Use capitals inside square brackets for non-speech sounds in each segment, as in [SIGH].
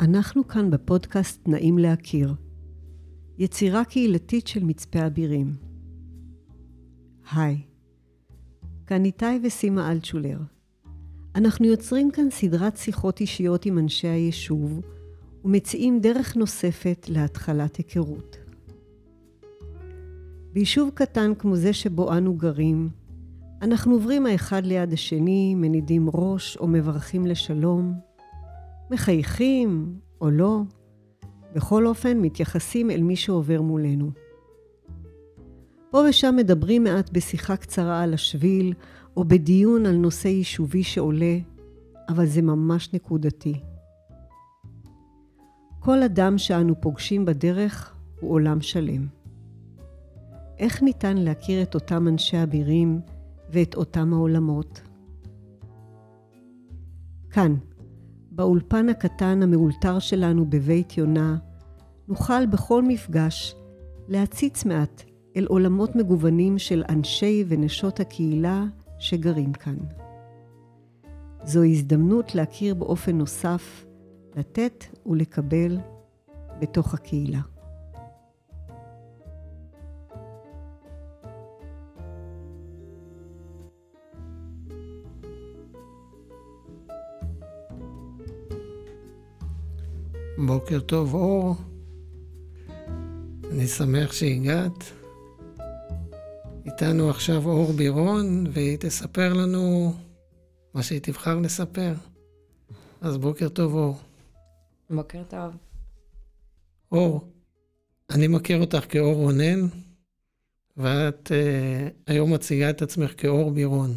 אנחנו כאן בפודקאסט נעים להכיר, יצירה קהילתית של מצפה אבירים. היי, כאן איתי וסימה אלטשולר. אנחנו יוצרים כאן סדרת שיחות אישיות עם אנשי היישוב ומציעים דרך נוספת להתחלת היכרות. ביישוב קטן כמו זה שבו אנו גרים, אנחנו עוברים האחד ליד השני, מנידים ראש או מברכים לשלום, מחייכים או לא, בכל אופן מתייחסים אל מי שעובר מולנו. פה ושם מדברים מעט בשיחה קצרה על השביל, או בדיון על נושא יישובי שעולה, אבל זה ממש נקודתי. כל אדם שאנו פוגשים בדרך הוא עולם שלם. איך ניתן להכיר את אותם אנשי אבירים ואת אותם העולמות? כאן, באולפן הקטן המאולתר שלנו בבית יונה, נוכל בכל מפגש להציץ מעט אל עולמות מגוונים של אנשי ונשות הקהילה שגרים כאן. זו הזדמנות להכיר באופן נוסף, לתת ולקבל בתוך הקהילה. בוקר טוב, אור. אני שמח שהגעת. איתנו עכשיו אור בירון, והיא תספר לנו מה שהיא תבחר לספר. אז בוקר טוב, אור. בוקר טוב. אור, אני מכיר אותך כאור רונן, ואת uh, היום מציגה את עצמך כאור בירון.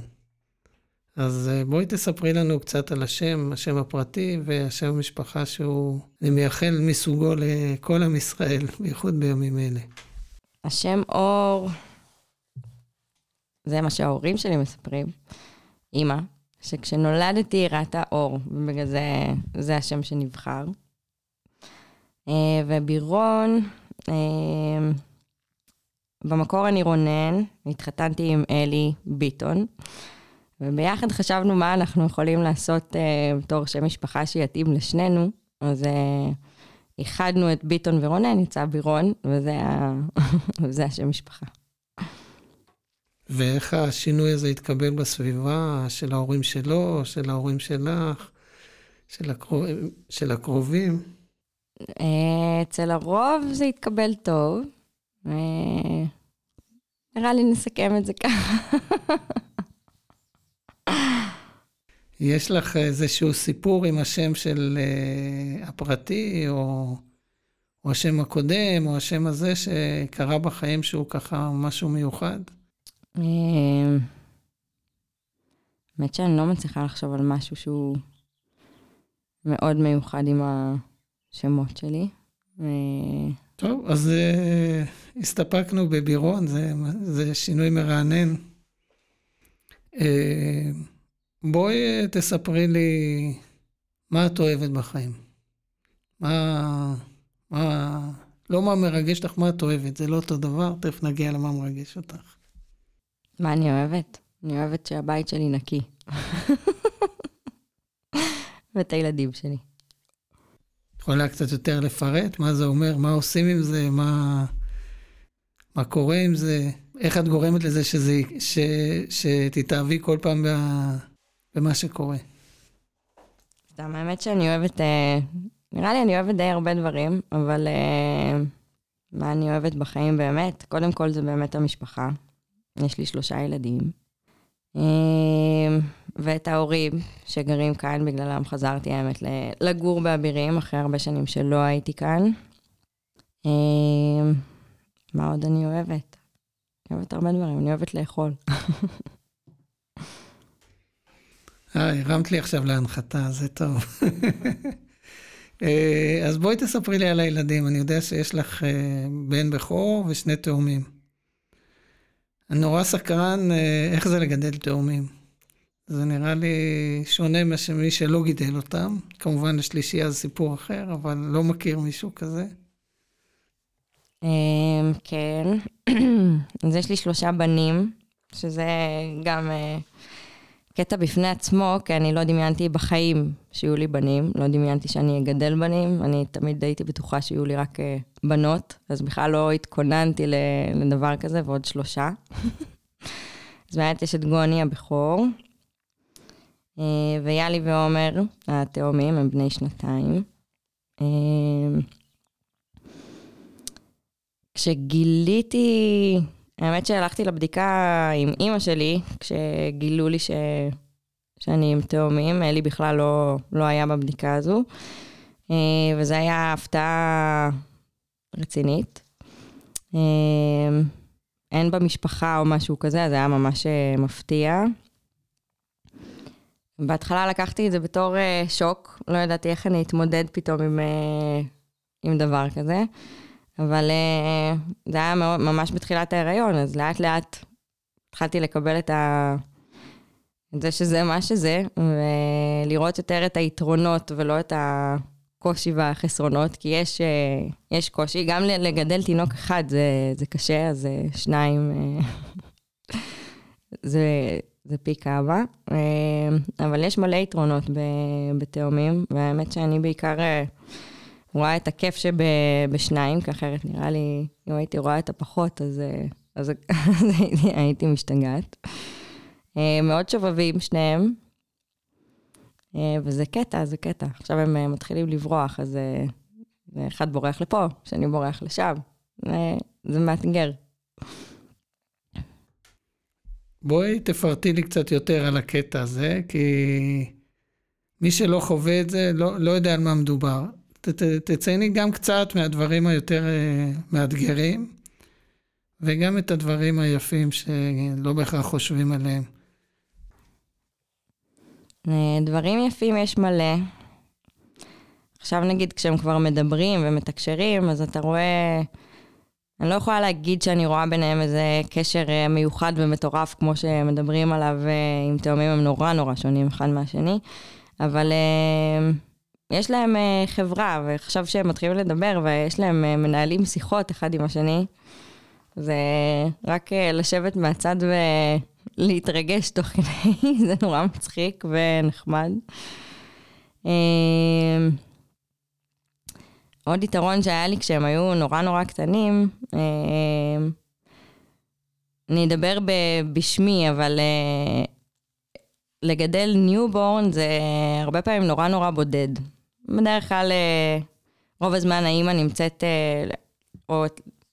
אז uh, בואי תספרי לנו קצת על השם, השם הפרטי והשם המשפחה שהוא, אני מייחל מסוגו לכל עם ישראל, בייחוד בימים אלה. השם אור, זה מה שההורים שלי מספרים. אימא, שכשנולדתי היא ראתה אור, ובגלל זה, זה השם שנבחר. אה, ובירון, אה, במקור אני רונן, התחתנתי עם אלי ביטון, וביחד חשבנו מה אנחנו יכולים לעשות אה, בתור שם משפחה שיתאים לשנינו, אז איחדנו את ביטון ורונן, יצא בירון, [LAUGHS] וזה השם משפחה. ואיך השינוי הזה התקבל בסביבה של ההורים שלו, של ההורים שלך, של, הקרוב, של הקרובים? אצל הרוב זה התקבל טוב. נראה לי נסכם את זה ככה. [LAUGHS] יש לך איזשהו סיפור עם השם של uh, הפרטי, או, או השם הקודם, או השם הזה שקרה בחיים שהוא ככה משהו מיוחד? אמ, האמת שאני לא מצליחה לחשוב על משהו שהוא מאוד מיוחד עם השמות שלי. טוב, אז uh, הסתפקנו בבירון, זה, זה שינוי מרענן. Uh, בואי תספרי לי מה את אוהבת בחיים. מה, מה, לא מה מרגש אותך, מה את אוהבת, זה לא אותו דבר, תכף נגיע למה מרגש אותך. מה אני אוהבת? אני אוהבת שהבית שלי נקי. [LAUGHS] ואת הילדים שלי. יכולה קצת יותר לפרט? מה זה אומר? מה עושים עם זה? מה, מה קורה עם זה? איך את גורמת לזה שזה, ש, שתתאהבי כל פעם במה שקורה? סתם, האמת שאני אוהבת, אה, נראה לי אני אוהבת די הרבה דברים, אבל אה, מה אני אוהבת בחיים באמת? קודם כל זה באמת המשפחה. יש לי שלושה ילדים. אמ, ואת ההורים שגרים כאן, בגללם חזרתי, האמת, לגור באבירים, אחרי הרבה שנים שלא הייתי כאן. מה עוד אני אוהבת? אני אוהבת הרבה דברים, אני אוהבת לאכול. [LAUGHS] אה, הרמת לי עכשיו להנחתה, זה טוב. אה, אז בואי תספרי לי על הילדים. אני יודע שיש לך אה, בן בכור ושני תאומים. אני נורא סקרן אה, איך זה לגדל תאומים. זה נראה לי שונה ממי שלא גידל אותם. כמובן, השלישייה זה סיפור אחר, אבל לא מכיר מישהו כזה. אמ, כן, [CLEARS THROAT] אז יש לי שלושה בנים, שזה גם קטע בפני עצמו, כי אני לא דמיינתי בחיים שיהיו לי בנים, לא דמיינתי שאני אגדל בנים, אני תמיד הייתי בטוחה שיהיו לי רק אה, בנות, אז בכלל לא התכוננתי לדבר כזה, ועוד שלושה. [LAUGHS] אז באמת יש את גוני הבכור, אה, ויאלי ועומר, התאומים, הם בני שנתיים. אה, כשגיליתי האמת שהלכתי לבדיקה עם אימא שלי, כשגילו לי ש... שאני עם תאומים, אלי בכלל לא, לא היה בבדיקה הזו, אה, וזו הייתה הפתעה רצינית. אה, אין במשפחה או משהו כזה, אז זה היה ממש אה, מפתיע. בהתחלה לקחתי את זה בתור שוק, לא ידעתי איך אני אתמודד פתאום עם, עם דבר כזה. אבל uh, זה היה מאוד, ממש בתחילת ההיריון, אז לאט לאט התחלתי לקבל את, ה... את זה שזה מה שזה, ולראות יותר את היתרונות ולא את הקושי והחסרונות, כי יש, uh, יש קושי, גם לגדל תינוק אחד זה, זה קשה, אז uh, שניים [LAUGHS] זה, זה פי כמה, אבל יש מלא יתרונות בתאומים, והאמת שאני בעיקר... רואה את הכיף שבשניים, כי אחרת נראה לי, אם הייתי רואה את הפחות, אז, אה, אז, אז [LAUGHS] הייתי משתגעת. אה, מאוד שובבים שניהם, אה, וזה קטע, זה קטע. עכשיו הם מתחילים לברוח, אז אחד בורח לפה, שני בורח לשם. זה מאתגר. בואי תפרטי לי קצת יותר על הקטע הזה, כי מי שלא חווה את זה לא, לא יודע על מה מדובר. ת, ת, תצייני גם קצת מהדברים היותר uh, מאתגרים, וגם את הדברים היפים שלא בהכרח חושבים עליהם. אה, דברים יפים יש מלא. עכשיו נגיד כשהם כבר מדברים ומתקשרים, אז אתה רואה... אני לא יכולה להגיד שאני רואה ביניהם איזה קשר אה, מיוחד ומטורף, כמו שמדברים עליו עם תאומים הם נורא נורא שונים אחד מהשני, אבל... יש להם uh, חברה, ועכשיו שהם מתחילים לדבר ויש להם uh, מנהלים שיחות אחד עם השני, זה רק uh, לשבת מהצד ולהתרגש תוך כדי, [LAUGHS] זה נורא מצחיק ונחמד. Uh, עוד יתרון שהיה לי כשהם היו נורא נורא קטנים, uh, אני אדבר בשמי, אבל לגדל newborn זה הרבה פעמים נורא נורא בודד. בדרך כלל, אה, רוב הזמן האימא נמצאת, אה, או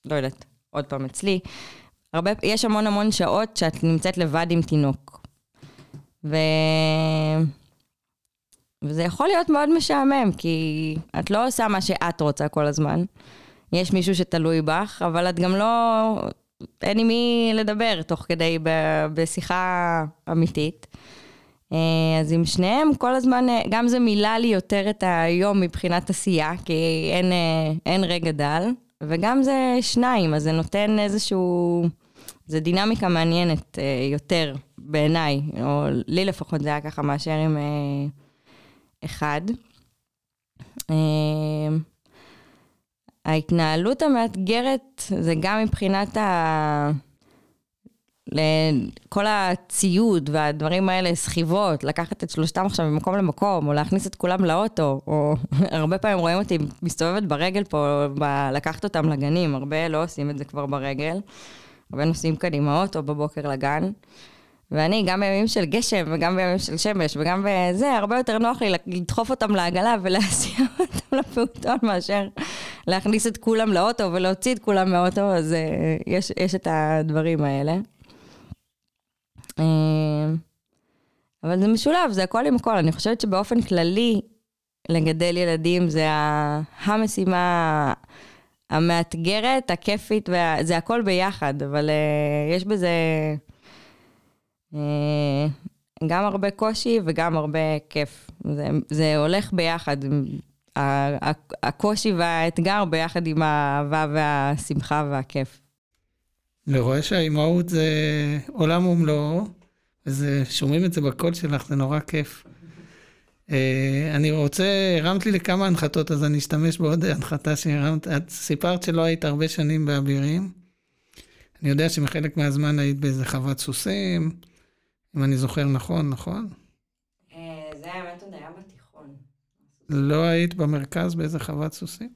לא יודעת, עוד פעם אצלי, הרבה, יש המון המון שעות שאת נמצאת לבד עם תינוק. ו... וזה יכול להיות מאוד משעמם, כי את לא עושה מה שאת רוצה כל הזמן. יש מישהו שתלוי בך, אבל את גם לא... אין עם מי לדבר תוך כדי בשיחה אמיתית. אה, אז עם שניהם כל הזמן, אה, גם זה מילא לי יותר את היום מבחינת עשייה, כי אין, אה, אין רגע דל, וגם זה שניים, אז זה נותן איזשהו, זה דינמיקה מעניינת יותר בעיניי, או לי לפחות זה היה ככה מאשר עם אחד. ההתנהלות המאתגרת זה גם מבחינת ה... לכל הציוד והדברים האלה, סחיבות, לקחת את שלושתם עכשיו ממקום למקום, או להכניס את כולם לאוטו, או [LAUGHS] הרבה פעמים רואים אותי מסתובבת ברגל פה, ב- לקחת אותם לגנים, הרבה לא עושים את זה כבר ברגל. הרבה נוסעים כאן עם האוטו בבוקר לגן. ואני, גם בימים של גשם, וגם בימים של שמש, וגם בזה, הרבה יותר נוח לי לדחוף אותם לעגלה ולהסיע [LAUGHS] אותם לפעוטון, מאשר להכניס את כולם לאוטו ולהוציא את כולם מהאוטו, אז uh, יש, יש את הדברים האלה. אה, אבל זה משולב, זה הכל עם הכל. אני חושבת שבאופן כללי, לגדל ילדים זה המשימה המאתגרת, הכיפית, וה... זה הכל ביחד, אבל uh, יש בזה uh, גם הרבה קושי וגם הרבה כיף. זה, זה הולך ביחד, הקושי והאתגר ביחד עם האהבה והשמחה והכיף. אני רואה שהאימהות זה עולם ומלואו, ושומעים את זה בקול שלך, זה נורא כיף. אה, אני רוצה, הרמת לי לכמה הנחתות, אז אני אשתמש בעוד הנחתה שהרמת. את סיפרת שלא היית הרבה שנים באבירים. אני יודע שמחלק מהזמן היית באיזה חוות סוסים. אם אני זוכר נכון, נכון? זה האמת עוד היה בתיכון. לא היית במרכז באיזה חוות סוסים?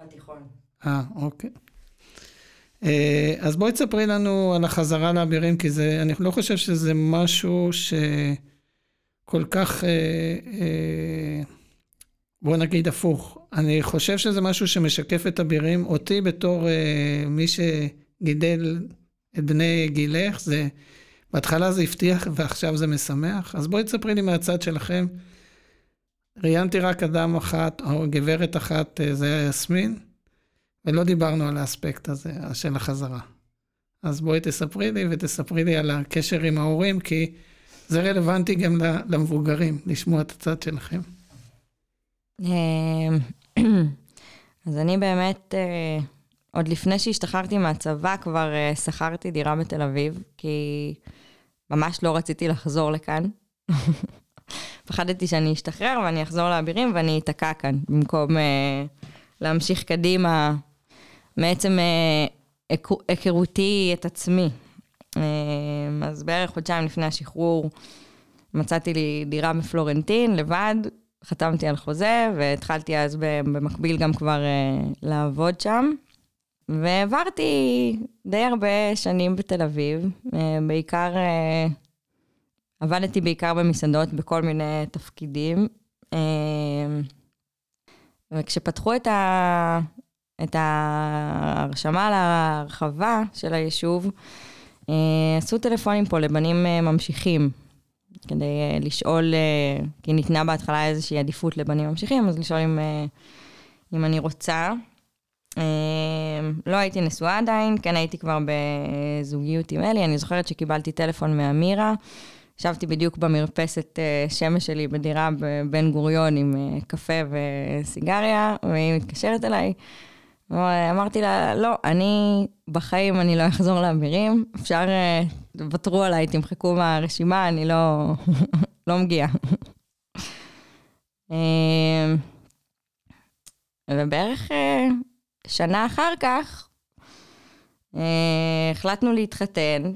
בתיכון. אה, אוקיי. אה, אז בואי תספרי לנו על החזרה לאבירים, כי זה, אני לא חושב שזה משהו שכל כך, אה, אה, בוא נגיד הפוך. אני חושב שזה משהו שמשקף את אבירים. אותי בתור מי שגידל את בני גילך, זה, בהתחלה זה הבטיח ועכשיו זה משמח. אז בואי תספרי לי מהצד שלכם. ראיינתי רק אדם אחת, או גברת אחת, זה היה יסמין. ולא דיברנו על האספקט הזה, של החזרה. אז בואי תספרי לי ותספרי לי על הקשר עם ההורים, כי זה רלוונטי גם למבוגרים, לשמוע את הצד שלכם. אמ, [CLEARS THROAT] אז אני באמת, אה, עוד לפני שהשתחררתי מהצבא, כבר אה, שכרתי דירה בתל אביב, כי ממש לא רציתי לחזור לכאן. [LAUGHS] פחדתי שאני אשתחרר ואני אחזור לאבירים ואני אתקע כאן, במקום אה, להמשיך קדימה מעצם אה, היכרותי את עצמי. אה, אז בערך חודשיים לפני השחרור מצאתי לי דירה בפלורנטין לבד, חתמתי על חוזה והתחלתי אז במקביל גם כבר אה, לעבוד שם. והעברתי די הרבה שנים בתל אביב, בעיקר, עבדתי בעיקר במסעדות בכל מיני תפקידים. וכשפתחו את, ה, את ההרשמה להרחבה של היישוב, אה, עשו טלפונים פה לבנים אה, ממשיכים, כדי אה, לשאול, כי ניתנה בהתחלה איזושהי עדיפות לבנים ממשיכים, אז לשאול אם, אם אני רוצה. לא הייתי נשואה עדיין, כן הייתי כבר בזוגיות עם אלי, אני זוכרת שקיבלתי טלפון מאמירה. ישבתי בדיוק במרפסת שמש שלי בדירה בבן גוריון עם קפה וסיגריה, והיא מתקשרת אליי. אמרתי לה, לא, אני בחיים אני לא אחזור לאבירים, אפשר, תוותרו עליי, תמחקו מהרשימה, אני לא, [LAUGHS] לא מגיעה. אמ, ובערך אה, שנה אחר כך אה, החלטנו להתחתן,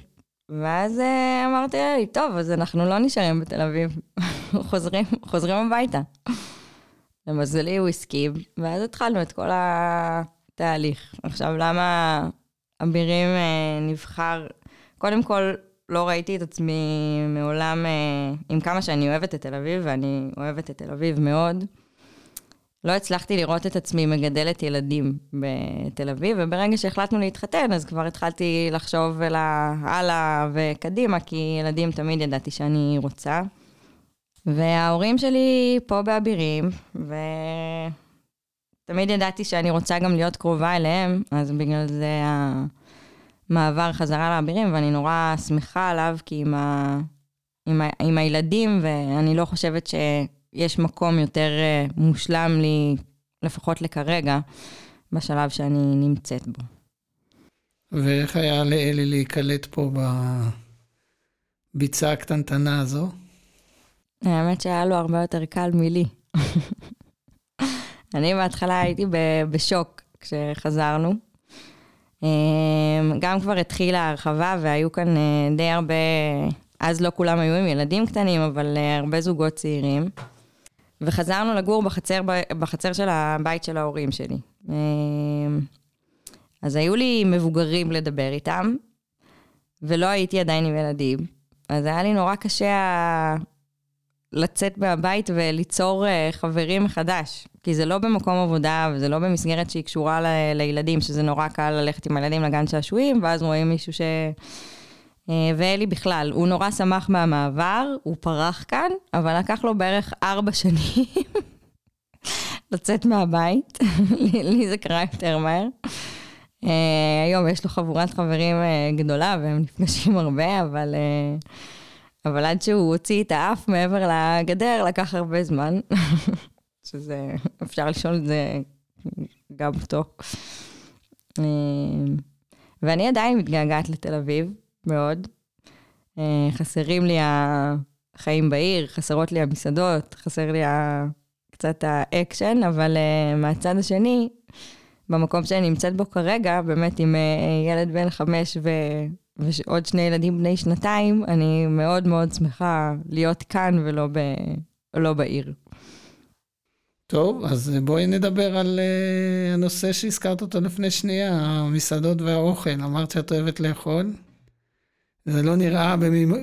ואז אה, אמרתי לי, טוב, אז אנחנו לא נשארים בתל אביב, [LAUGHS] חוזרים, חוזרים הביתה. למזלי הוא הסכים, ואז התחלנו את כל ה... תהליך. עכשיו, למה אבירים אה, נבחר? קודם כל, לא ראיתי את עצמי מעולם, אה, עם כמה שאני אוהבת את תל אביב, ואני אוהבת את תל אביב מאוד. לא הצלחתי לראות את עצמי מגדלת ילדים בתל אביב, וברגע שהחלטנו להתחתן, אז כבר התחלתי לחשוב הלאה וקדימה, כי ילדים תמיד ידעתי שאני רוצה. וההורים שלי פה באבירים, ו... תמיד ידעתי שאני רוצה גם להיות קרובה אליהם, אז בגלל זה המעבר חזרה לאבירים, ואני נורא שמחה עליו, כי עם, ה... עם, ה... עם הילדים, ואני לא חושבת שיש מקום יותר אה, מושלם לי, לפחות לכרגע, בשלב שאני נמצאת בו. ואיך היה לאלי להיקלט פה בביצה הקטנטנה הזו? האמת שהיה לו הרבה יותר קל מלי. [LAUGHS] אני בהתחלה הייתי בשוק כשחזרנו. אמ, גם כבר התחילה ההרחבה והיו כאן אה, די הרבה, אז לא כולם היו עם ילדים קטנים, אבל אה, הרבה זוגות צעירים. וחזרנו לגור בחצר, בחצר של הבית של ההורים שלי. אז היו לי מבוגרים לדבר איתם, ולא הייתי עדיין עם ילדים. אז היה לי נורא קשה לצאת מהבית וליצור אה, חברים מחדש. כי זה לא במקום עבודה, וזה לא במסגרת שהיא קשורה ל- לילדים, שזה נורא קל ללכת עם הילדים לגן שעשועים, ואז רואים מישהו ש... אה, ואלי בכלל, הוא נורא שמח מהמעבר, הוא פרח כאן, אבל לקח לו בערך ארבע [LAUGHS] שנים לצאת מהבית. [LAUGHS] לי זה קרה יותר מהר. Uh, היום יש לו חבורת חברים גדולה והם נפגשים הרבה, אבל, אבל עד שהוא הוציא את האף מעבר לגדר לקח הרבה זמן. [LAUGHS] שזה, אפשר לשאול את זה גם אותו. אמ, ואני עדיין מתגעגעת לתל אביב, מאוד. אה, חסרים לי החיים בעיר, חסרות לי המסעדות, חסר לי קצת האקשן, אבל אה, מהצד השני, במקום שאני נמצאת בו כרגע, באמת עם אה, ילד בן חמש ועוד שני ילדים בני שנתיים, אני מאוד מאוד שמחה להיות כאן ולא ב, לא בעיר. טוב, אז בואי נדבר על uh, הנושא שהזכרת אותו לפני שנייה, המסעדות והאוכל. אמרת שאת אוהבת לאכול. זה לא נראה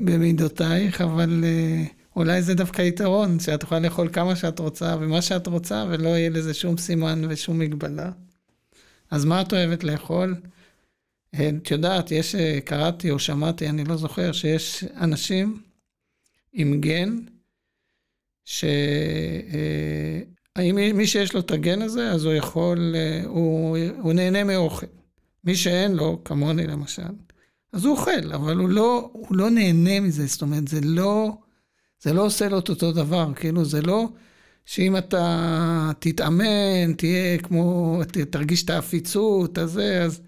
במידותייך, אבל uh, אולי זה דווקא יתרון, שאת יכולה לאכול כמה שאת רוצה ומה שאת רוצה, ולא יהיה לזה שום סימן ושום מגבלה. אז מה את אוהבת לאכול? את יודעת, יש, אה, קראתי או שמעתי, אני לא זוכר, שיש אנשים עם גן, שאם אה, מי שיש לו את הגן הזה, אז הוא יכול, אה, הוא, הוא נהנה מאוכל. מי שאין לו, כמוני למשל, אז הוא אוכל, אבל הוא לא, הוא לא נהנה מזה, זאת אומרת, זה לא, זה לא עושה לו את אותו דבר, כאילו, זה לא שאם אתה תתאמן, תהיה כמו, תרגיש את העפיצות, אז זה, אז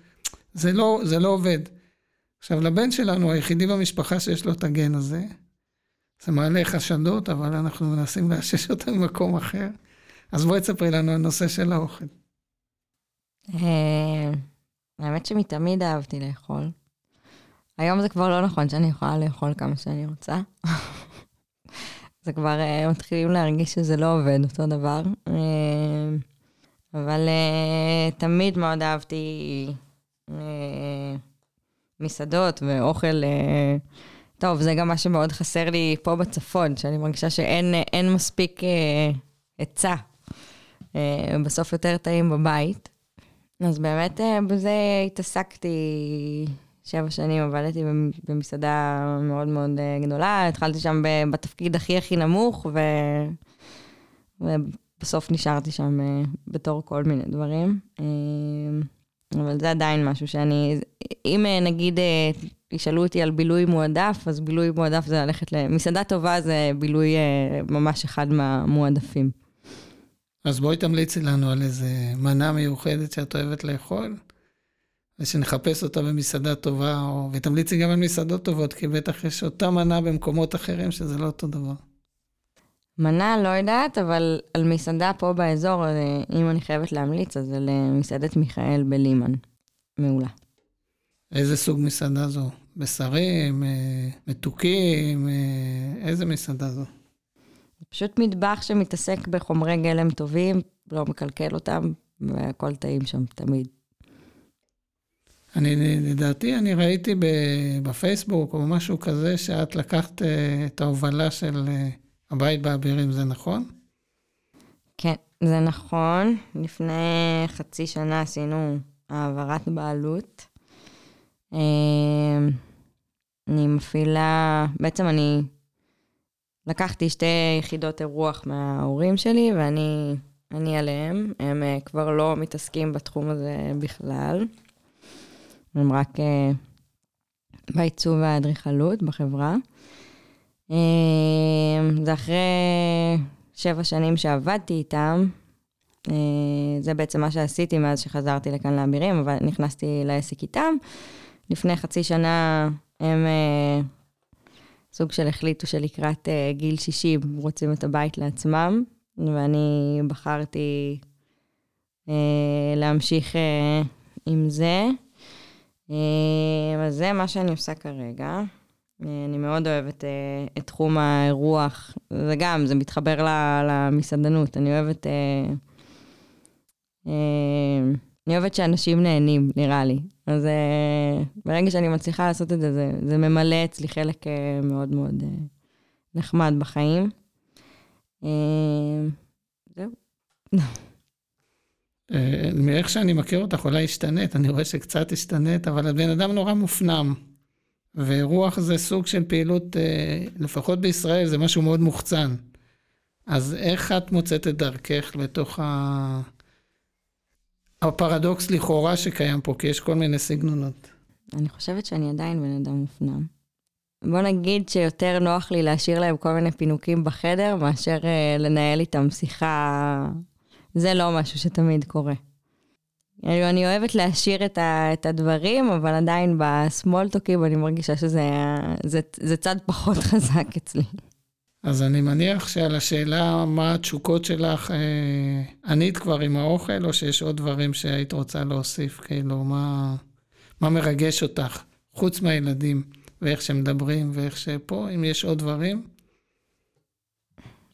זה לא, זה לא עובד. עכשיו, לבן שלנו, היחידי במשפחה שיש לו את הגן הזה, זה מעלה חשדות, אבל אנחנו מנסים לאשש אותם במקום אחר. אז בואי תספרי לנו על נושא של האוכל. אה, האמת שמתמיד אהבתי לאכול. היום זה כבר לא נכון שאני יכולה לאכול כמה שאני רוצה. זה כבר uh, מתחילים להרגיש שזה לא עובד אותו דבר. Uh, אבל uh, תמיד מאוד אהבתי מסעדות ואוכל. Uh, טוב, זה גם מה שמאוד חסר לי פה בצפון, שאני מרגישה שאין מספיק היצע. Uh, בסוף יותר טעים בבית. אז באמת uh, בזה התעסקתי שבע שנים עבדתי במסעדה מאוד מאוד אה, גדולה, התחלתי שם בתפקיד הכי הכי נמוך, ו... ובסוף נשארתי שם אה, בתור כל מיני דברים. אה, אבל זה עדיין משהו שאני, אם נגיד ישאלו אותי על בילוי מועדף, אז בילוי מועדף זה ללכת למסעדה טובה, זה בילוי ממש אחד מהמועדפים. אז בואי תמליצי לנו על איזה מנה מיוחדת שאת אוהבת לאכול. ושנחפש אותה במסעדה טובה, או... ותמליצי גם על מסעדות טובות, כי בטח יש אותה מנה במקומות אחרים שזה לא אותו דבר. מנה, לא יודעת, אבל על מסעדה פה באזור, אה, אם אני חייבת להמליץ, אז על אה, מסעדת מיכאל בלימן. מעולה. איזה סוג מסעדה זו? בשרים, אה, מתוקים, איזה מסעדה זו? זה פשוט מטבח שמתעסק בחומרי גלם טובים, לא מקלקל אותם, והכל טעים שם תמיד. אני, לדעתי, אני ראיתי בפייסבוק או משהו כזה, שאת לקחת את ההובלה של הבית באבירים, זה נכון? כן, זה נכון. לפני חצי שנה עשינו העברת בעלות. אה, אני מפעילה, בעצם אני לקחתי שתי יחידות אירוח מההורים שלי, ואני אני עליהם. הם כבר לא מתעסקים בתחום הזה בכלל. הם רק uh, בעיצוב והאדריכלות בחברה. Uh, זה אחרי שבע שנים שעבדתי איתם. Uh, זה בעצם מה שעשיתי מאז שחזרתי לכאן לאבירים, אבל נכנסתי לעסק איתם. לפני חצי שנה הם uh, סוג של החליטו שלקראת uh, גיל 60 רוצים את הבית לעצמם, ואני בחרתי להמשיך עם זה. אה, אז זה מה שאני עושה כרגע. אה, אני מאוד אוהבת אה, את תחום האירוח, זה גם, זה מתחבר למסעדנות. אני אוהבת... אני אוהבת שאנשים נהנים, נראה לי. אז ברגע שאני מצליחה לעשות את זה, זה, זה ממלא אצלי חלק מאוד מאוד נחמד בחיים. זהו. אה, מאיך שאני מכיר אותך, אולי השתנית, אני רואה שקצת השתנית, אבל את בן אדם נורא מופנם. ורוח זה סוג של פעילות, אה, לפחות בישראל, זה משהו מאוד מוחצן. אז איך את מוצאת את דרכך לתוך ה... הפרדוקס לכאורה שקיים פה, כי יש כל מיני סגנונות. אני חושבת שאני עדיין בן אדם מופנם. בוא נגיד שיותר נוח לי להשאיר להם כל מיני פינוקים בחדר, מאשר uh, לנהל איתם שיחה זה לא משהו שתמיד קורה. אני אוהבת להשאיר את, ה, את הדברים, אבל עדיין בסמולטוקים אני מרגישה שזה זה, זה צד פחות [LAUGHS] חזק אצלי. אז אני מניח שעל השאלה מה התשוקות שלך, אה, ענית כבר עם האוכל, או שיש עוד דברים שהיית רוצה להוסיף? כאילו, מה, מה מרגש אותך? חוץ מהילדים, ואיך שמדברים, ואיך שפה, אם יש עוד דברים.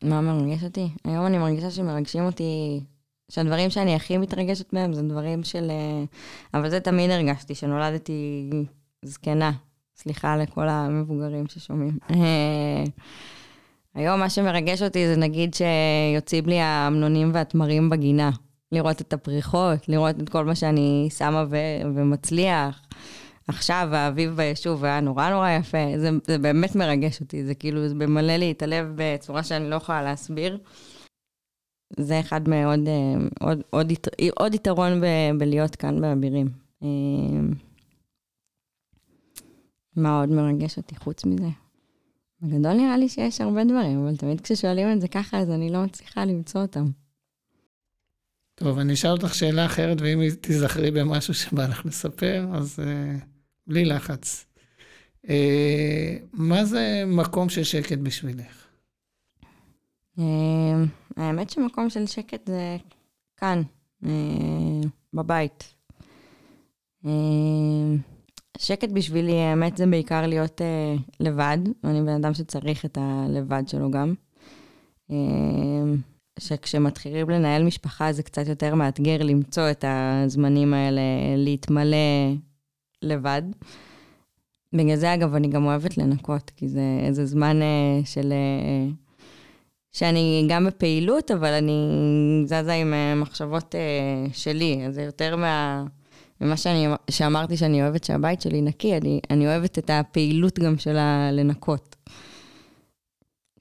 מה מרגש אותי? היום אני מרגישה שמרגשים אותי, שהדברים שאני הכי מתרגשת מהם זה דברים של... אה, אבל זה תמיד הרגשתי, שנולדתי זקנה. סליחה לכל המבוגרים ששומעים. אה, היום מה שמרגש אותי זה נגיד שיוצאים לי האמנונים והתמרים בגינה. לראות את הפריחות, לראות את כל מה שאני שמה ו- ומצליח. עכשיו, האביב ביישוב היה נורא נורא יפה, זה, זה באמת מרגש אותי, זה כאילו, זה ממלא לי את הלב בצורה שאני לא יכולה להסביר. זה אחד מעוד אה, עוד, עוד, עוד יתרון ב, בלהיות כאן באבירים. אה, מה עוד מרגש אותי חוץ מזה? בגדול נראה לי שיש הרבה דברים, אבל תמיד כששואלים את זה ככה, אז אני לא מצליחה למצוא אותם. טוב, אני אשאל אותך שאלה אחרת, ואם תיזכרי במשהו שבא לך לספר, אז uh, בלי לחץ. Uh, מה זה מקום של שקט בשבילך? Uh, האמת שמקום של שקט זה כאן, uh, בבית. Uh, שקט בשבילי, האמת, זה בעיקר להיות uh, לבד. אני בן אדם שצריך את הלבד שלו גם. Uh, שכשמתחילים לנהל משפחה זה קצת יותר מאתגר למצוא את הזמנים האלה, להתמלא לבד. בגלל זה, אגב, אני גם אוהבת לנקות, כי זה איזה זמן uh, של... שאני גם בפעילות, אבל אני זזה עם uh, מחשבות uh, שלי, אז זה יותר מה... ומה שאני, שאמרתי שאני אוהבת שהבית שלי נקי, אני, אני אוהבת את הפעילות גם של הלנקות.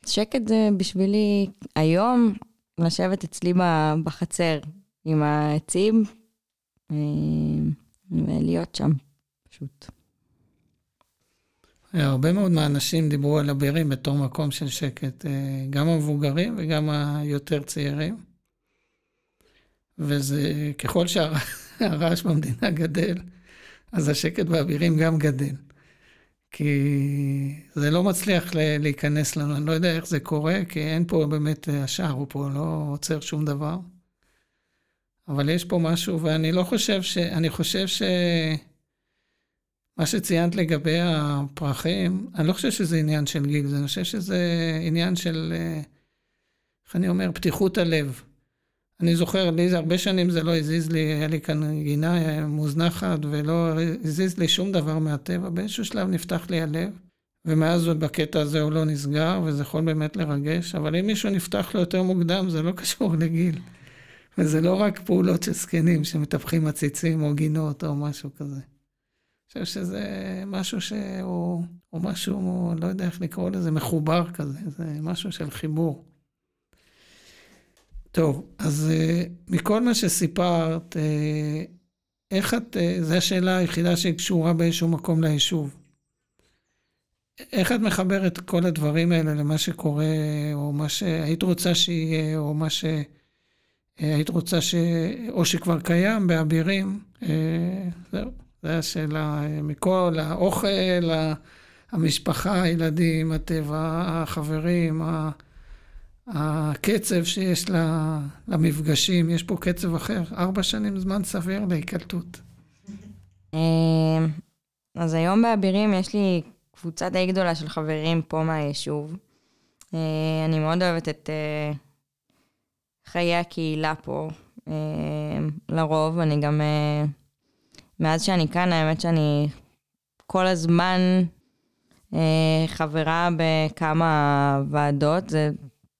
שקט זה בשבילי היום לשבת אצלי בחצר עם העצים אה, ולהיות שם, פשוט. הרבה מאוד מהאנשים דיברו על הבירים בתור מקום של שקט, אה, גם המבוגרים וגם היותר צעירים. וזה, ככל שהרעש במדינה גדל, אז השקט באבירים גם גדל. כי זה לא מצליח להיכנס לנו, אני לא יודע איך זה קורה, כי אין פה באמת, השער הוא פה לא עוצר שום דבר. אבל יש פה משהו, ואני לא חושב ש... אני חושב ש... מה שציינת לגבי הפרחים, אני לא חושב שזה עניין של גיל, אני חושב שזה עניין של, איך אני אומר, פתיחות הלב. אני זוכר, לי זה הרבה שנים זה לא הזיז לי, היה לי כאן גינה מוזנחת ולא הזיז לי שום דבר מהטבע. באיזשהו שלב נפתח לי הלב, ומאז בקטע הזה הוא לא נסגר, וזה יכול באמת לרגש, אבל אם מישהו נפתח לו יותר מוקדם, זה לא קשור [LAUGHS] לגיל. וזה לא רק פעולות של זקנים שמטפחים עציצים או גינות או משהו כזה. חושב שזה משהו שהוא, או משהו, לא יודע איך לקרוא לזה, מחובר כזה, זה משהו של חיבור. טוב, אז uh, מכל מה שסיפרת, uh, איך את, uh, זו השאלה היחידה שקשורה באיזשהו מקום ליישוב. איך את מחברת כל הדברים האלה למה שקורה, או מה שהיית רוצה שיהיה, או מה שהיית רוצה ש... או שכבר קיים באבירים? זהו, זו השאלה. מכל האוכל, המשפחה, הילדים, הטבע, החברים. הקצב שיש למפגשים, יש פה קצב אחר. ארבע שנים זמן סביר להיקלטות. אמ, אז היום באבירים יש לי קבוצה די גדולה של חברים פה מהיישוב. אה, אני מאוד אוהבת את אה, חיי הקהילה פה, אה, לרוב. אני גם, מאז שאני כאן, האמת שאני כל הזמן חברה בכמה ועדות. זה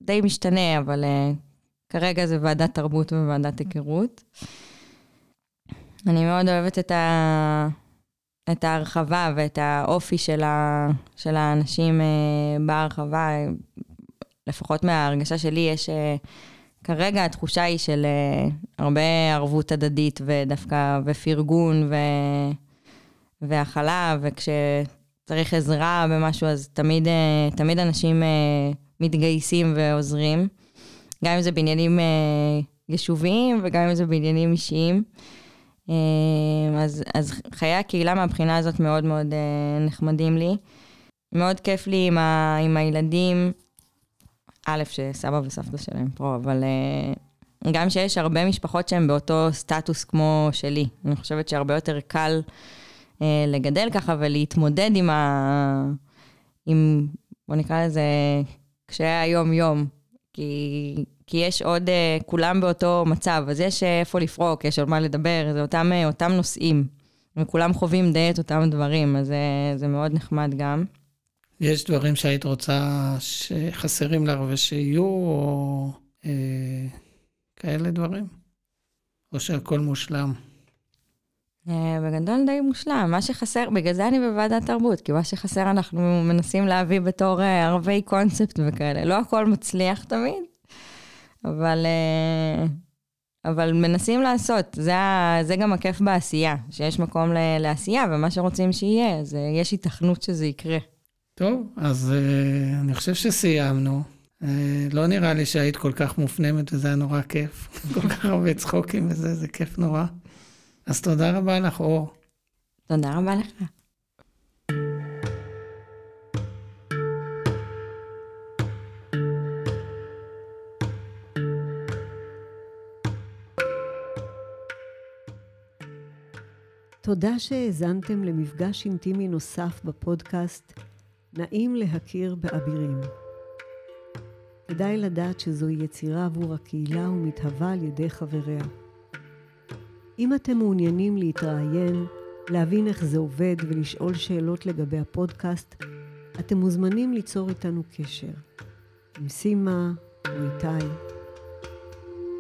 די משתנה, אבל uh, כרגע זה ועדת תרבות וועדת היכרות. אני מאוד אוהבת את, ה... את ההרחבה ואת האופי של, ה... של האנשים uh, בהרחבה. לפחות מההרגשה שלי, יש... Uh, כרגע התחושה היא של uh, הרבה ערבות הדדית ודווקא, ופרגון ו... והכלה, וכשצריך עזרה במשהו, אז תמיד, uh, תמיד אנשים... Uh, מתגייסים ועוזרים, גם אם זה בעניינים אה, יישוביים וגם אם זה בעניינים אישיים. אז, אז חיי הקהילה מהבחינה הזאת מאוד מאוד נחמדים לי. מאוד כיף לי עם, ה, עם הילדים, א', שסבא וסבתא שלהם פה, אבל אה, גם שיש הרבה משפחות שהן באותו סטטוס כמו שלי. אני חושבת שהרבה יותר קל אה, לגדל ככה ולהתמודד עם ה... עם, בוא נקרא לזה, קשיי היום-יום. כי, כי יש עוד, אה, כולם באותו מצב, אז יש איפה לפרוק, יש על מה לדבר, זה אותם, אותם נושאים. וכולם חווים די את אותם דברים, אז זה, זה מאוד נחמד גם. יש דברים שהיית רוצה שחסרים לך ושיהיו, או אה, כאלה דברים? או שהכל מושלם? אה, בגדול די מושלם, מה שחסר, בגלל זה אני בוועדת תרבות, כי מה שחסר אנחנו מנסים להביא בתור אה, ערבי קונספט וכאלה. לא הכל מצליח תמיד, אבל, אה, אבל מנסים לעשות. זה, זה גם הכיף בעשייה, שיש מקום לעשייה, ומה שרוצים שיהיה, אז יש היתכנות שזה יקרה. טוב, אז אני חושב שסיימנו. לא נראה לי שהיית כל כך מופנמת וזה היה נורא כיף. [LAUGHS] כל כך הרבה צחוקים וזה, זה כיף נורא. אז תודה רבה לך, אור. תודה רבה לך. תודה שהאזנתם למפגש אינטימי נוסף בפודקאסט נעים להכיר באבירים. כדאי לדעת שזוהי יצירה עבור הקהילה ומתהווה על ידי חבריה. אם אתם מעוניינים להתראיין, להבין איך זה עובד ולשאול שאלות לגבי הפודקאסט, אתם מוזמנים ליצור איתנו קשר. עם סימה או איתי.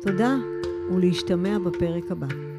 תודה ולהשתמע בפרק הבא.